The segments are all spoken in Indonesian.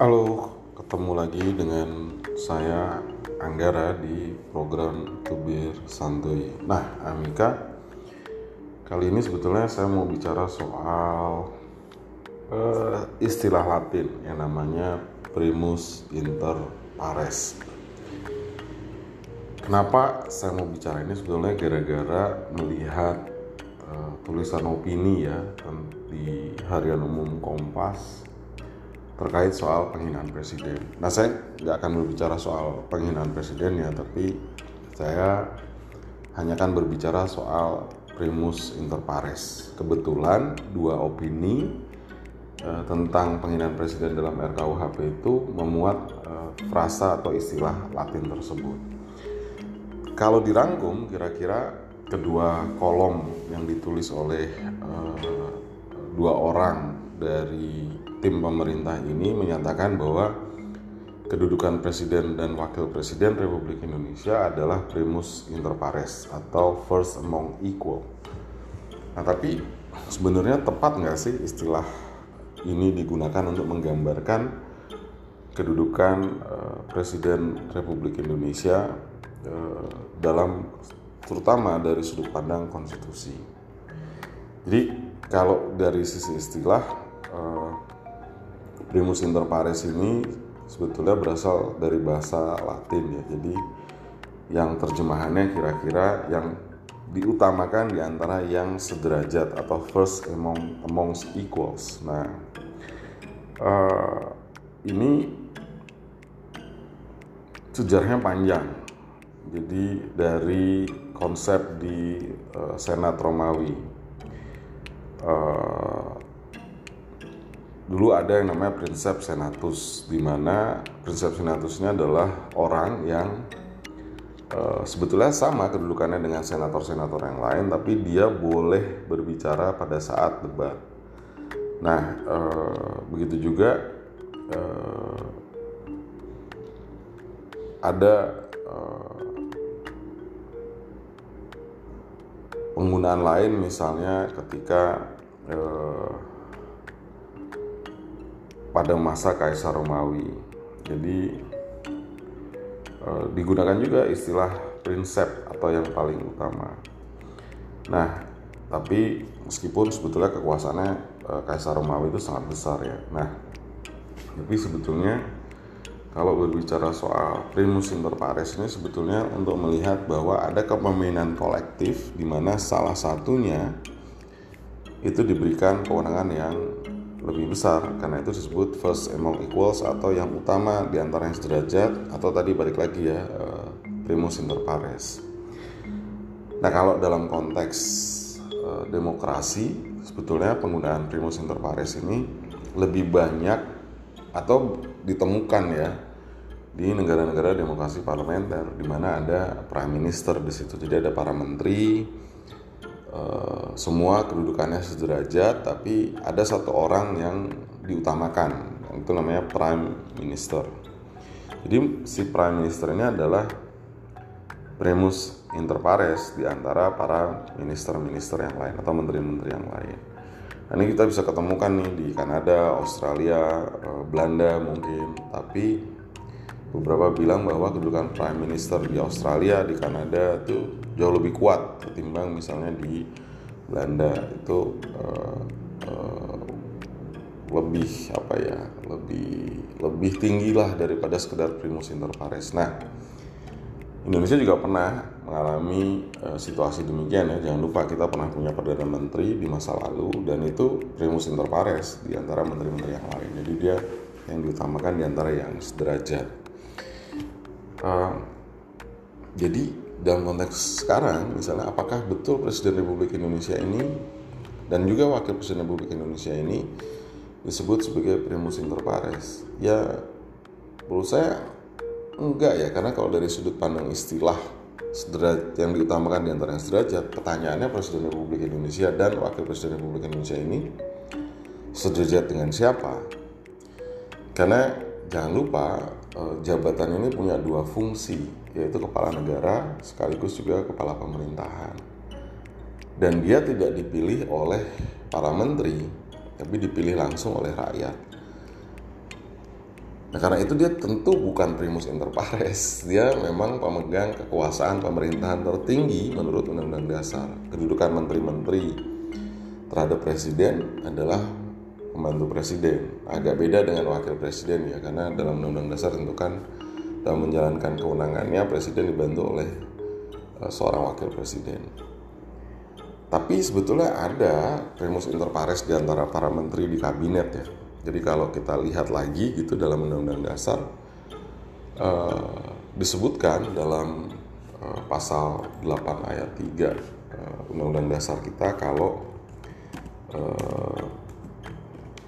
Halo, ketemu lagi dengan saya Anggara di program Tubir Santuy. Nah, Amika, kali ini sebetulnya saya mau bicara soal uh, istilah Latin yang namanya primus inter pares. Kenapa saya mau bicara ini sebetulnya gara-gara melihat uh, tulisan opini ya di Harian Umum Kompas terkait soal penghinaan presiden. Nah saya nggak akan berbicara soal penghinaan presiden ya, tapi saya hanya akan berbicara soal primus inter pares. Kebetulan dua opini eh, tentang penghinaan presiden dalam RKUHP itu memuat eh, frasa atau istilah Latin tersebut. Kalau dirangkum, kira-kira kedua kolom yang ditulis oleh eh, dua orang dari tim pemerintah ini menyatakan bahwa kedudukan presiden dan wakil presiden Republik Indonesia adalah primus inter pares atau first among equal. Nah tapi sebenarnya tepat nggak sih istilah ini digunakan untuk menggambarkan kedudukan uh, presiden Republik Indonesia uh, dalam terutama dari sudut pandang konstitusi. Jadi kalau dari sisi istilah uh, primus inter pares ini sebetulnya berasal dari bahasa Latin ya. Jadi yang terjemahannya kira-kira yang diutamakan di antara yang sederajat atau first among amongst equals. Nah, uh, ini sejarahnya panjang. Jadi dari konsep di uh, Senat Romawi. Uh, dulu ada yang namanya prinsip senatus di mana prinsip senatusnya adalah orang yang uh, sebetulnya sama kedudukannya dengan senator-senator yang lain tapi dia boleh berbicara pada saat debat. Nah, uh, begitu juga uh, ada uh, penggunaan lain misalnya ketika uh, pada masa Kaisar Romawi. Jadi eh, digunakan juga istilah prinsip atau yang paling utama. Nah, tapi meskipun sebetulnya kekuasaannya eh, Kaisar Romawi itu sangat besar ya. Nah, tapi sebetulnya kalau berbicara soal primus inter pares ini sebetulnya untuk melihat bahwa ada kepemimpinan kolektif di mana salah satunya itu diberikan kewenangan yang lebih besar. Karena itu disebut first among equals atau yang utama di antara yang sederajat. Atau tadi balik lagi ya uh, primus inter pares. Nah kalau dalam konteks uh, demokrasi sebetulnya penggunaan primus inter pares ini lebih banyak atau ditemukan ya di negara-negara demokrasi parlementer di mana ada prime minister di situ. Jadi ada para menteri Eh, semua kedudukannya sederajat tapi ada satu orang yang diutamakan. Itu namanya prime minister. Jadi si prime minister ini adalah primus inter pares di antara para minister-minister yang lain atau menteri-menteri yang lain. Nah, ini kita bisa ketemukan nih di Kanada, Australia, eh, Belanda mungkin. Tapi beberapa bilang bahwa kedudukan prime minister di Australia, di Kanada itu jauh lebih kuat ketimbang misalnya di Belanda. Itu uh, uh, lebih apa ya lebih lebih tinggi lah daripada sekedar primus inter pares. Nah Indonesia juga pernah mengalami uh, situasi demikian ya. Jangan lupa kita pernah punya perdana menteri di masa lalu dan itu primus inter pares di antara menteri-menteri yang lain. Jadi dia yang diutamakan di antara yang sederajat uh, jadi dalam konteks sekarang misalnya apakah betul Presiden Republik Indonesia ini dan juga Wakil Presiden Republik Indonesia ini disebut sebagai primus inter pares? Ya menurut saya enggak ya karena kalau dari sudut pandang istilah sederajat yang diutamakan di antara yang sederajat pertanyaannya Presiden Republik Indonesia dan Wakil Presiden Republik Indonesia ini sederajat dengan siapa? Karena jangan lupa eh, jabatan ini punya dua fungsi yaitu kepala negara sekaligus juga kepala pemerintahan. Dan dia tidak dipilih oleh para menteri, tapi dipilih langsung oleh rakyat. Nah karena itu dia tentu bukan primus inter pares. Dia memang pemegang kekuasaan pemerintahan tertinggi menurut Undang-Undang Dasar. Kedudukan menteri-menteri terhadap presiden adalah pembantu presiden. Agak beda dengan wakil presiden ya karena dalam Undang-Undang Dasar tentu kan dalam menjalankan kewenangannya presiden dibantu oleh uh, seorang wakil presiden. Tapi sebetulnya ada primus inter pares di antara para menteri di kabinet ya jadi kalau kita lihat lagi gitu dalam Undang-Undang Dasar uh, disebutkan dalam uh, pasal 8 ayat 3 uh, eh, Undang-Undang Dasar kita kalau uh,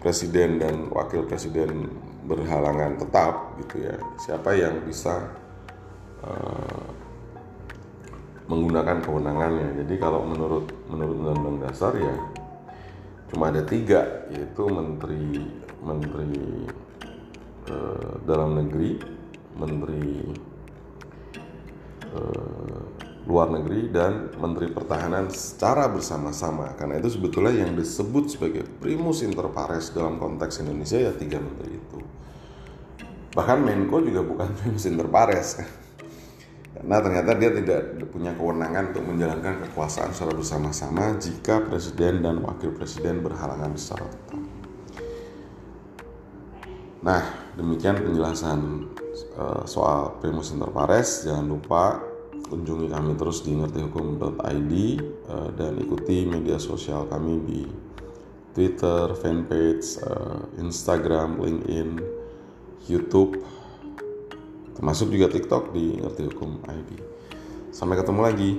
presiden dan wakil presiden berhalangan tetap gitu ya. Siapa yang bisa uh, menggunakan kewenangannya? Jadi kalau menurut menurut undang-undang dasar ya cuma ada tiga yaitu menteri menteri uh, dalam negeri menteri uh, luar negeri dan menteri pertahanan secara bersama-sama karena itu sebetulnya yang disebut sebagai primus inter pares dalam konteks Indonesia ya tiga menteri itu bahkan Menko juga bukan primus inter pares karena ternyata dia tidak punya kewenangan untuk menjalankan kekuasaan secara bersama-sama jika presiden dan wakil presiden berhalangan secara tetap. Nah, demikian penjelasan uh, soal primus inter pares. Jangan lupa kunjungi kami terus di ngertihukum.id uh, dan ikuti media sosial kami di Twitter, fanpage, uh, Instagram, LinkedIn, YouTube termasuk juga TikTok di ngerti hukum ID. Sampai ketemu lagi.